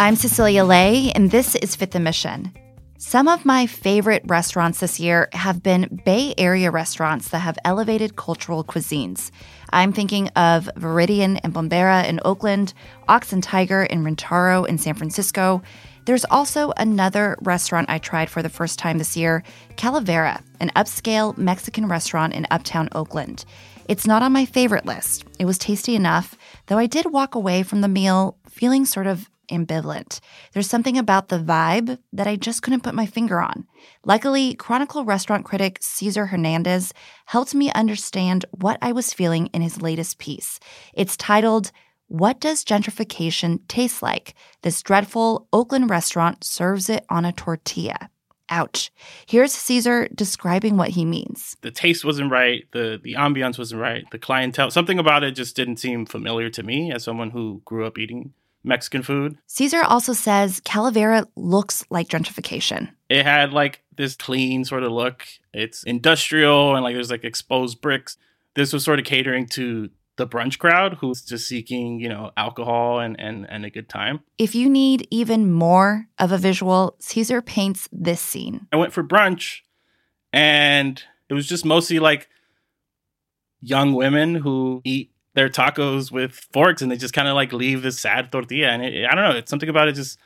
I'm Cecilia Lei, and this is Fifth and Mission. Some of my favorite restaurants this year have been Bay Area restaurants that have elevated cultural cuisines. I'm thinking of Viridian and Bombera in Oakland, Ox and Tiger in Rentaro in San Francisco. There's also another restaurant I tried for the first time this year, Calavera, an upscale Mexican restaurant in uptown Oakland. It's not on my favorite list. It was tasty enough, though I did walk away from the meal feeling sort of ambivalent. There's something about the vibe that I just couldn't put my finger on. Luckily, Chronicle restaurant critic Cesar Hernandez helped me understand what I was feeling in his latest piece. It's titled, What Does Gentrification Taste Like? This dreadful Oakland restaurant serves it on a tortilla. Ouch. Here's Cesar describing what he means. The taste wasn't right, the the ambiance wasn't right, the clientele, something about it just didn't seem familiar to me as someone who grew up eating Mexican food. Cesar also says Calavera looks like gentrification. It had like this clean sort of look. It's industrial and like there's like exposed bricks. This was sort of catering to the brunch crowd who's just seeking, you know, alcohol and, and, and a good time. If you need even more of a visual, Cesar paints this scene. I went for brunch and it was just mostly like young women who eat their tacos with forks and they just kind of like leave this sad tortilla. And it, I don't know, it's something about it just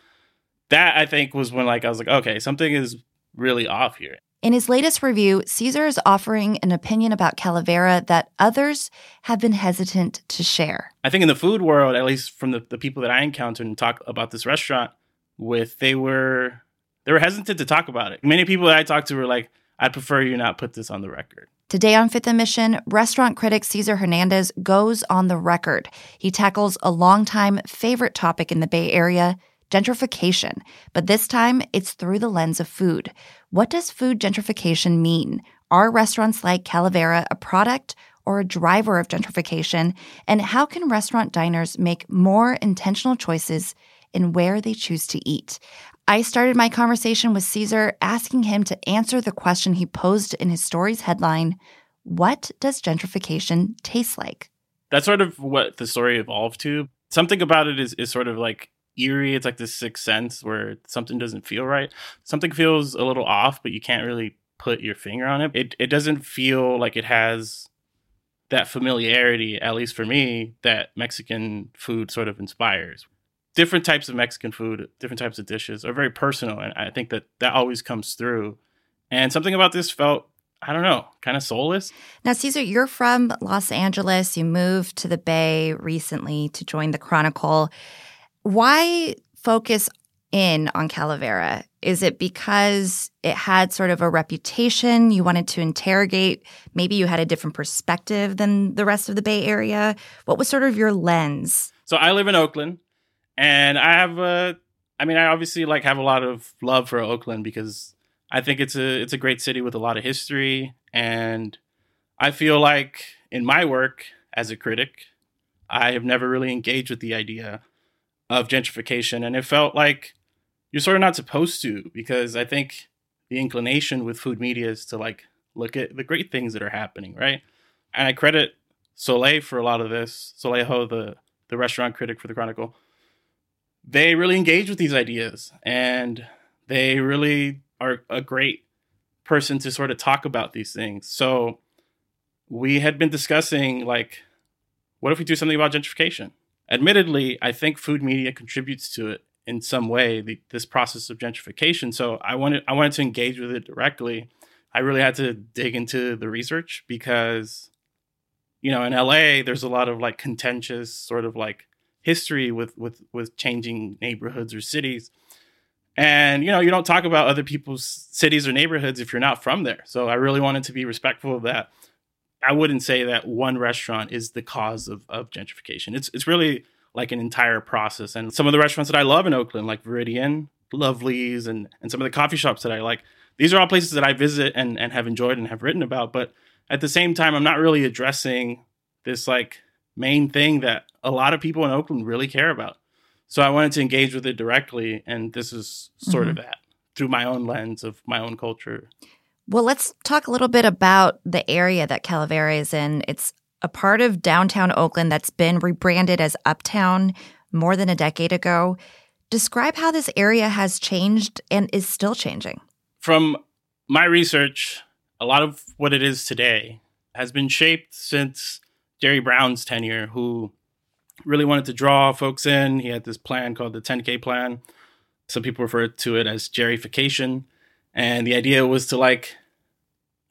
that I think was when like I was like, okay, something is really off here. In his latest review, Cesar is offering an opinion about Calavera that others have been hesitant to share. I think in the food world, at least from the, the people that I encountered and talk about this restaurant with, they were they were hesitant to talk about it. Many people that I talked to were like, I'd prefer you not put this on the record. Today on Fifth and Mission, restaurant critic Cesar Hernandez goes on the record. He tackles a longtime favorite topic in the Bay Area gentrification, but this time it's through the lens of food. What does food gentrification mean? Are restaurants like Calavera a product or a driver of gentrification? And how can restaurant diners make more intentional choices in where they choose to eat? I started my conversation with Cesar asking him to answer the question he posed in his story's headline What does gentrification taste like? That's sort of what the story evolved to. Something about it is, is sort of like eerie. It's like this sixth sense where something doesn't feel right. Something feels a little off, but you can't really put your finger on it. It it doesn't feel like it has that familiarity, at least for me, that Mexican food sort of inspires. Different types of Mexican food, different types of dishes are very personal, and I think that that always comes through. And something about this felt I don't know, kind of soulless. Now, Cesar, you're from Los Angeles. You moved to the Bay recently to join the Chronicle. Why focus in on Calavera? Is it because it had sort of a reputation you wanted to interrogate? Maybe you had a different perspective than the rest of the Bay Area? What was sort of your lens? So I live in Oakland and I have a I mean I obviously like have a lot of love for Oakland because I think it's a it's a great city with a lot of history and I feel like in my work as a critic I have never really engaged with the idea of gentrification. And it felt like you're sort of not supposed to, because I think the inclination with food media is to like look at the great things that are happening, right? And I credit Soleil for a lot of this. Soleil Ho, the, the restaurant critic for the Chronicle. They really engage with these ideas and they really are a great person to sort of talk about these things. So we had been discussing like, what if we do something about gentrification? admittedly, I think food media contributes to it in some way, the, this process of gentrification. So I wanted I wanted to engage with it directly. I really had to dig into the research because, you know, in LA, there's a lot of like contentious sort of like history with with with changing neighborhoods or cities. And you know, you don't talk about other people's cities or neighborhoods if you're not from there. So I really wanted to be respectful of that. I wouldn't say that one restaurant is the cause of, of gentrification. It's it's really like an entire process. And some of the restaurants that I love in Oakland, like Viridian, lovelies and, and some of the coffee shops that I like, these are all places that I visit and, and have enjoyed and have written about. But at the same time, I'm not really addressing this like main thing that a lot of people in Oakland really care about. So I wanted to engage with it directly. And this is sort mm-hmm. of that through my own lens of my own culture. Well, let's talk a little bit about the area that Calavera is in. It's a part of downtown Oakland that's been rebranded as Uptown more than a decade ago. Describe how this area has changed and is still changing. From my research, a lot of what it is today has been shaped since Jerry Brown's tenure, who really wanted to draw folks in. He had this plan called the 10K plan. Some people refer to it as Jerryfication. And the idea was to like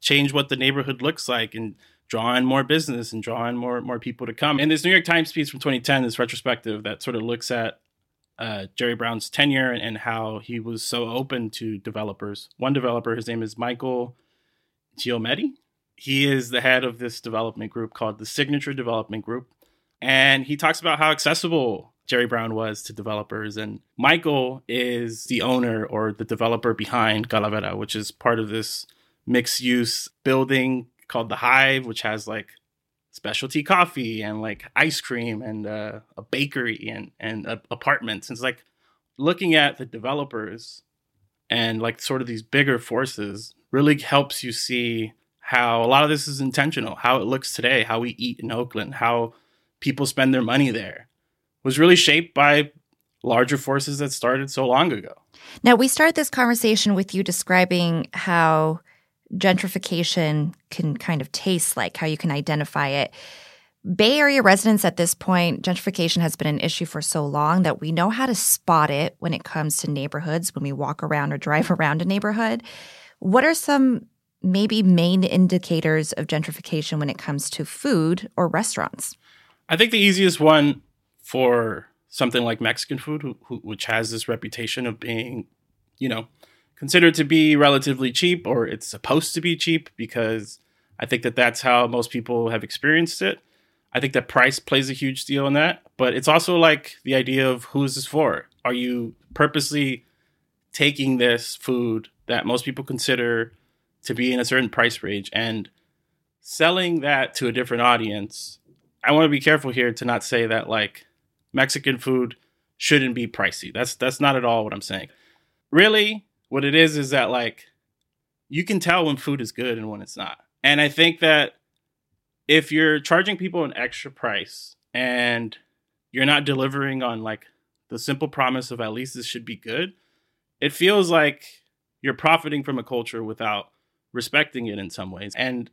change what the neighborhood looks like and draw in more business and draw in more more people to come. And this New York Times piece from 2010, this retrospective that sort of looks at uh, Jerry Brown's tenure and, and, how he was so open to developers. One developer, his name is Michael Ghielmetti. He is the head of this development group called the Signature Development Group. And he talks about how accessible Jerry Brown was to developers. And Michael is the owner or the developer behind Calavera, which is part of this mixed use building called the Hive, which has like specialty coffee and like ice cream and uh, a bakery and and uh, apartments. And it's like looking at the developers and like sort of these bigger forces really helps you see how a lot of this is intentional, how it looks today, how we eat in Oakland, how people spend their money there was really shaped by larger forces that started so long ago. Now, we started this conversation with you describing how gentrification can kind of taste like, how you can identify it. Bay Area residents at this point, gentrification has been an issue for so long that we know how to spot it when it comes to neighborhoods when we walk around or drive around a neighborhood. What are some maybe main indicators of gentrification when it comes to food or restaurants? I think the easiest one for something like Mexican food, who, who, which has this reputation of being, you know, considered to be relatively cheap, or it's supposed to be cheap because I think that that's how most people have experienced it. I think that price plays a huge deal in that, but it's also like the idea of who is this for? Are you purposely taking this food that most people consider to be in a certain price range and selling that to a different audience? I want to be careful here to not say that like Mexican food shouldn't be pricey. That's that's not at all what I'm saying. Really, what it is is that like you can tell when food is good and when it's not. And I think that if you're charging people an extra price and you're not delivering on like the simple promise of at least this should be good, it feels like you're profiting from a culture without respecting it in some ways. And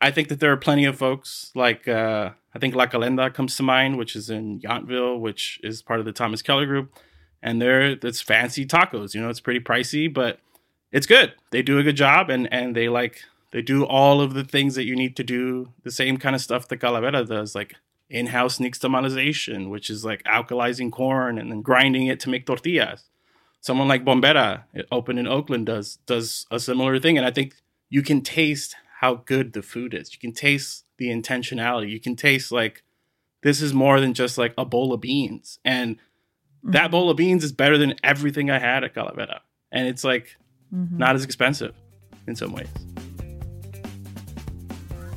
I think that there are plenty of folks like uh, I think La Calenda comes to mind, which is in Yountville, which is part of the Thomas Keller Group and they're it's fancy tacos. You know, it's pretty pricey, but it's good. They do a good job, and and they like they do all of the things that you need to do. The same kind of stuff that Calavera does, like in-house nixtamalization, which is like alkalizing corn and then grinding it to make tortillas. Someone like Bombera, open in Oakland, does does a similar thing, and I think you can taste how good the food is. You can taste the intentionality. You can taste like this is more than just like a bowl of beans and Mm-hmm. That bowl of beans is better than everything I had at Calavera. And it's like mm-hmm. not as expensive in some ways.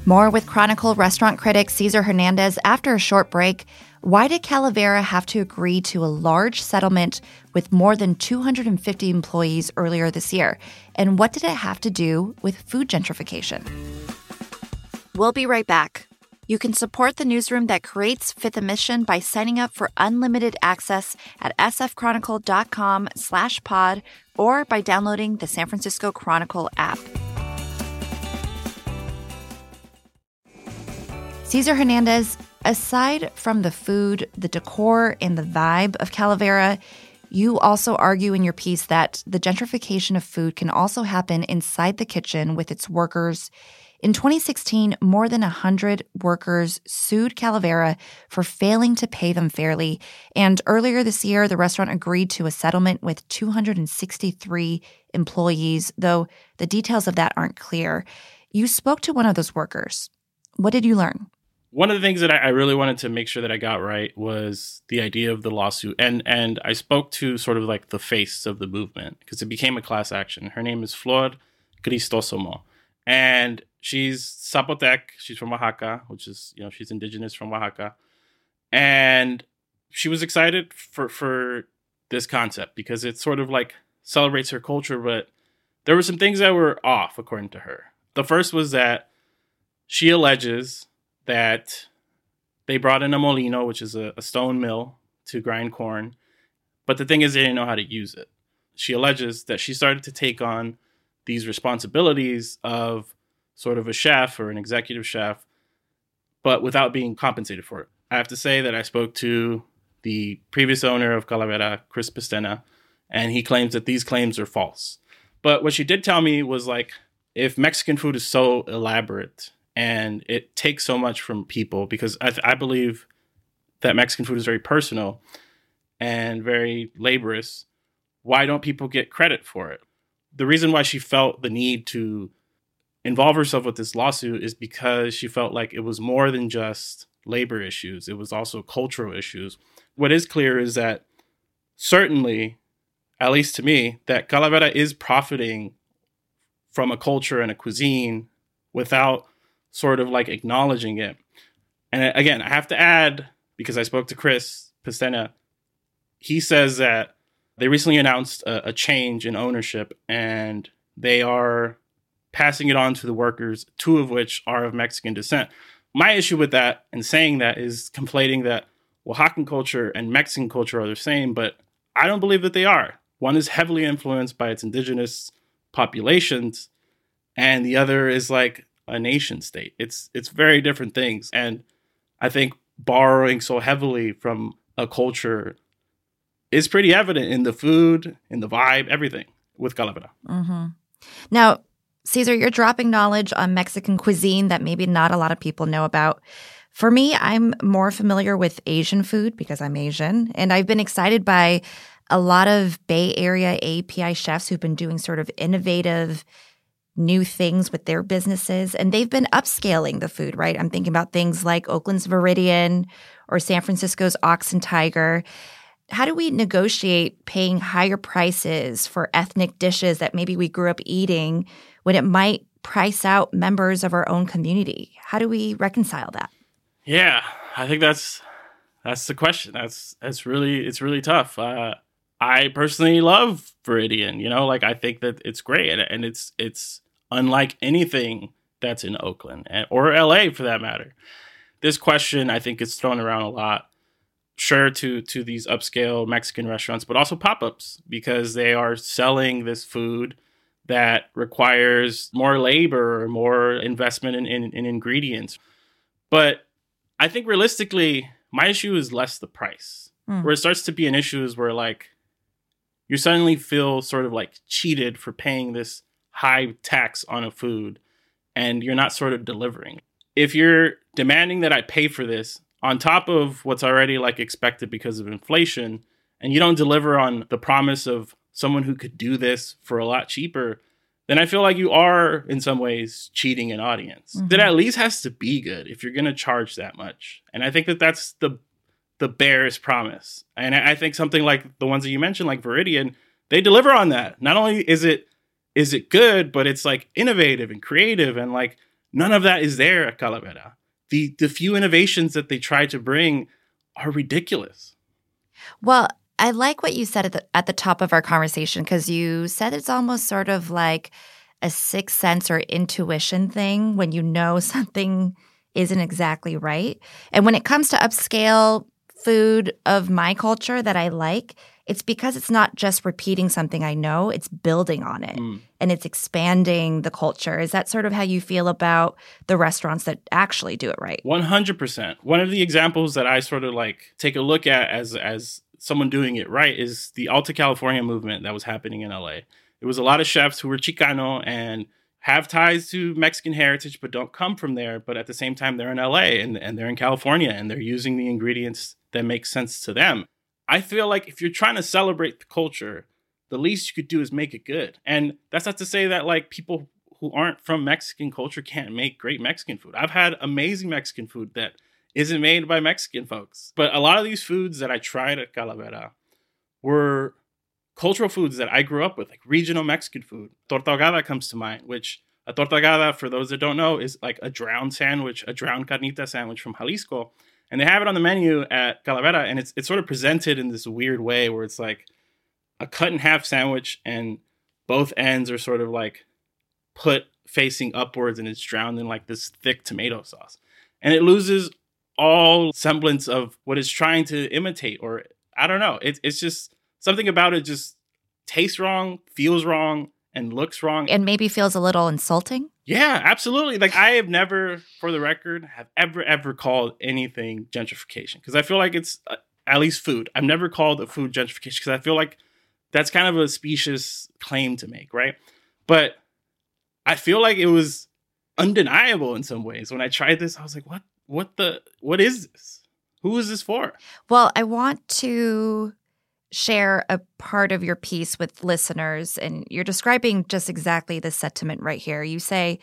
More with Chronicle restaurant critic Cesar Hernandez after a short break. Why did Calavera have to agree to a large settlement with more than 250 employees earlier this year? And what did it have to do with food gentrification? We'll be right back. You can support the newsroom that creates Fifth and Mission by signing up for unlimited access at sfchronicle.com slash pod or by downloading the San Francisco Chronicle app. Cesar Hernandez, aside from the food, the decor, and the vibe of Calavera, you also argue in your piece that the gentrification of food can also happen inside the kitchen with its workers in 2016, more than 100 workers sued Calavera for failing to pay them fairly. And earlier this year, the restaurant agreed to a settlement with 263 employees, though the details of that aren't clear. You spoke to one of those workers. What did you learn? One of the things that I, I, really wanted to make sure that I got right was the idea of the lawsuit, and and I spoke to sort of like the face of the movement because it became a class action. Her name is Flor Crisóstomo, and she's Zapotec. She's from Oaxaca, which is you know she's indigenous from Oaxaca, and she was excited for for this concept because it sort of like celebrates her culture, but there were some things that were off according to her. The first was that she alleges that they brought in a molino, which is a, a stone mill, to grind corn. But the thing is, they didn't know how to use it. She alleges that she started to take on these responsibilities of sort of a chef or an executive chef, but without being compensated for it. I have to say that I spoke to the previous owner of Calavera, Chris Pastena, and he claims that these claims are false. But what she did tell me was like, if Mexican food is so elaborate and it takes so much from people because I, I believe that Mexican food is very personal and very laborious. Why don't people get credit for it? The reason why she felt the need to involve herself with this lawsuit is because she felt like it was more than just labor issues, it was also cultural issues. What is clear is that certainly, at least to me, that Calavera is profiting from a culture and a cuisine without sort of like acknowledging it. And uh, again, I have to add because I spoke to Chris Pastena, he says that they recently announced a, a change in ownership and they are passing it on to the workers, two of which are of Mexican descent. My issue with that and saying that is conflating that Oaxacan culture and Mexican culture are the same, but I don't believe that they are. One is heavily influenced by its indigenous populations, and the other is like a nation state. It's it's very different things, and I think borrowing so heavily from a culture is pretty evident in the food, in the vibe, everything with Calavera. Mm-hmm. Now, Cesar, you're dropping knowledge on Mexican cuisine that maybe not a lot of people know about. For me, I'm more familiar with Asian food because I'm Asian, and I've been excited by a lot of Bay Area API chefs who've been doing sort of innovative new things with their businesses and they've been upscaling the food, right? I'm thinking about things like Oakland's Viridian or San Francisco's Ox and Tiger. How do we negotiate paying higher prices for ethnic dishes that maybe we grew up eating when it might price out members of our own community? How do we reconcile that? Yeah, I think that's that's the question. That's that's really it's really tough. Uh, I personally love Viridian. You know, like I think that it's great, and, and it's it's unlike anything that's in Oakland or LA for that matter. This question I think is thrown around a lot. Sure to to these upscale Mexican restaurants, but also pop-ups because they are selling this food that requires more labor or more investment in, in, in ingredients. But I think realistically, my issue is less the price. Mm. Where it starts to be an issue is where like you suddenly feel sort of like cheated for paying this high tax on a food and you're not sort of delivering. If you're demanding that I pay for this on top of what's already like expected because of inflation and you don't deliver on the promise of someone who could do this for a lot cheaper, then I feel like you are in some ways cheating an audience. Mm-hmm. That at least has to be good if you're going to charge that much. And I think that that's the the barest promise. And I think something like the ones that you mentioned, like Viridian, they deliver on that. Not only is it is it good, but it's like innovative and creative, and like none of that is there at Calavera. The the few innovations that they try to bring are ridiculous. Well, I like what you said at the at the top of our conversation because you said it's almost sort of like a sixth sense or intuition thing when you know something isn't exactly right. And when it comes to upscale food of my culture that I like, it's because it's not just repeating something I know, it's building on it mm. and it's expanding the culture. Is that sort of how you feel about the restaurants that actually do it right? 100%. One of the examples that I sort of like take a look at as as someone doing it right is the Alta California movement that was happening in LA. It was a lot of chefs who were Chicano and have ties to Mexican heritage but don't come from there, but at the same time they're in LA and, and they're in California and they're using the ingredients that make sense to them. I feel like if you're trying to celebrate the culture, the least you could do is make it good. And that's not to say that like people who aren't from Mexican culture can't make great Mexican food. I've had amazing Mexican food that isn't made by Mexican folks. But a lot of these foods that I tried at Calavera were cultural foods that I grew up with, like regional Mexican food. Torta comes to mind, which a torta for those that don't know, is like a drowned sandwich, a drowned carnita sandwich from Jalisco. And they have it on the menu at Calavera, and it's it's sort of presented in this weird way where it's like a cut in half sandwich, and both ends are sort of like put facing upwards, and it's drowned in like this thick tomato sauce, and it loses all semblance of what it's trying to imitate, or I don't know. It's it's just something about it just tastes wrong, feels wrong, and looks wrong. And maybe feels a little insulting. Yeah, absolutely. Like I have never, for the record, have ever ever called anything gentrification because I feel like it's uh, at least food. I've never called a food gentrification because I feel like that's kind of a specious claim to make, right? But I feel like it was undeniable in some ways. When I tried this, I was like, "What? What the? What is this? Who is this for?" Well, I want to share a part of your piece with listeners and you're describing just exactly this sentiment right here. You say,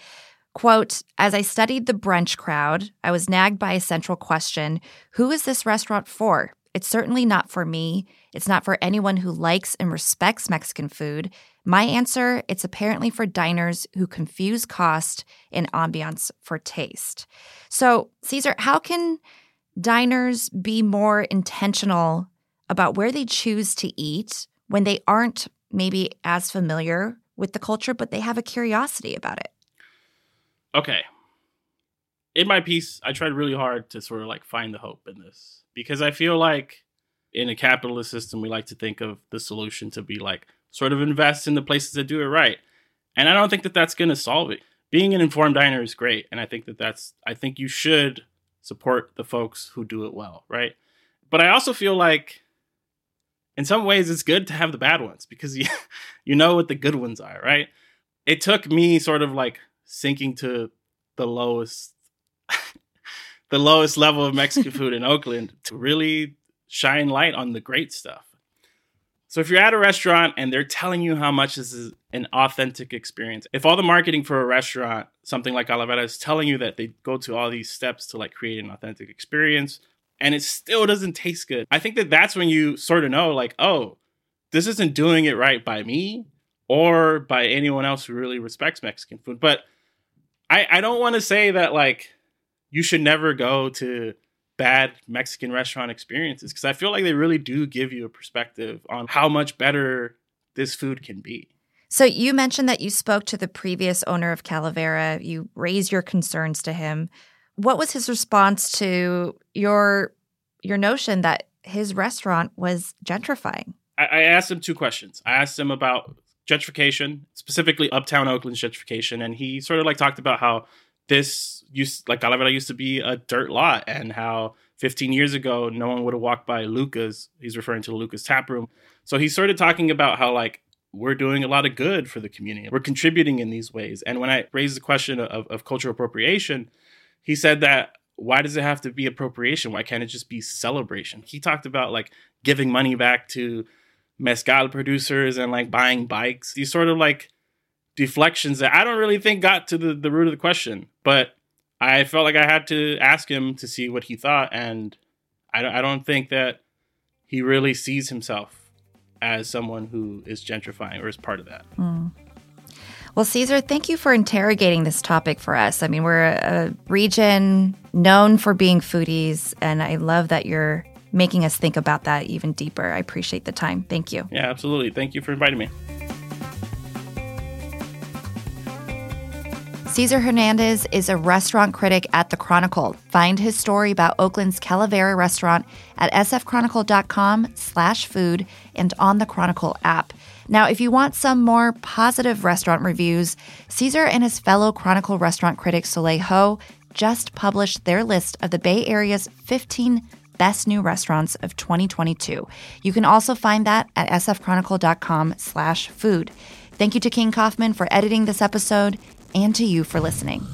quote, as I studied the brunch crowd, I was nagged by a central question, who is this restaurant for? It's certainly not for me. It's not for anyone who likes and respects Mexican food. My answer, it's apparently for diners who confuse cost and ambiance for taste. So, Cesar, how can diners be more intentional about where they choose to eat when they aren't maybe as familiar with the culture, but they have a curiosity about it. Okay. In my piece, I tried really hard to sort of like find the hope in this because I feel like in a capitalist system, we like to think of the solution to be like sort of invest in the places that do it right. And I don't think that that's going to solve it. Being an informed diner is great. And I think that that's, I think you should support the folks who do it well, right? But I also feel like in some ways it's good to have the bad ones because you you know what the good ones are, right? It took me sort of like sinking to the lowest the lowest level of Mexican food in Oakland to really shine light on the great stuff. So if you're at a restaurant and they're telling you how much this is an authentic experience, if all the marketing for a restaurant, something like Calavera, is telling you that they go to all these steps to like create an authentic experience, and it still doesn't taste good. I think that that's when you sort of know, like, oh, this isn't doing it right by me or by anyone else who really respects Mexican food. But I, I don't want to say that, like, you should never go to bad Mexican restaurant experiences because I feel like they really do give you a perspective on how much better this food can be. So you mentioned that you spoke to the previous owner of Calavera, you raised your concerns to him what was his response to your your notion that his restaurant was gentrifying? I, I asked him two questions. I asked him about gentrification, specifically uptown Oakland's gentrification, and he sort of like talked about how this used like Calavera used to be a dirt lot and how 15 years ago no one would have walked by Luka's. He's referring to Luka's tap room. So he started talking about how like we're doing a lot of good for the community. We're contributing in these ways. And when I raised the question of, of cultural appropriation, he said that why does it have to be appropriation? Why can't it just be celebration? He talked about like giving money back to mezcal producers and like buying bikes. These sort of like deflections that I don't really think got to the, the root of the question. But I felt like I had to ask him to see what he thought. And I don't, I don't think that he really sees himself as someone who is gentrifying or is part of that. Mm. Well, Cesar, thank you for interrogating this topic for us. I mean, we're a region known for being foodies, and I love that you're making us think about that even deeper. I appreciate the time. Thank you. Yeah, absolutely. Thank you for inviting me. Cesar Hernandez is a restaurant critic at The Chronicle. Find his story about Oakland's Calavera restaurant at sfchronicle.com slash food and on the Chronicle app. Now, if you want some more positive restaurant reviews, Cesar and his fellow Chronicle restaurant critic Soleil Ho just published their list of the Bay Area's 15 best new restaurants of 2022. You can also find that at sfchronicle.com slash food. Thank you to King Kaufman for editing this episode and to you for listening.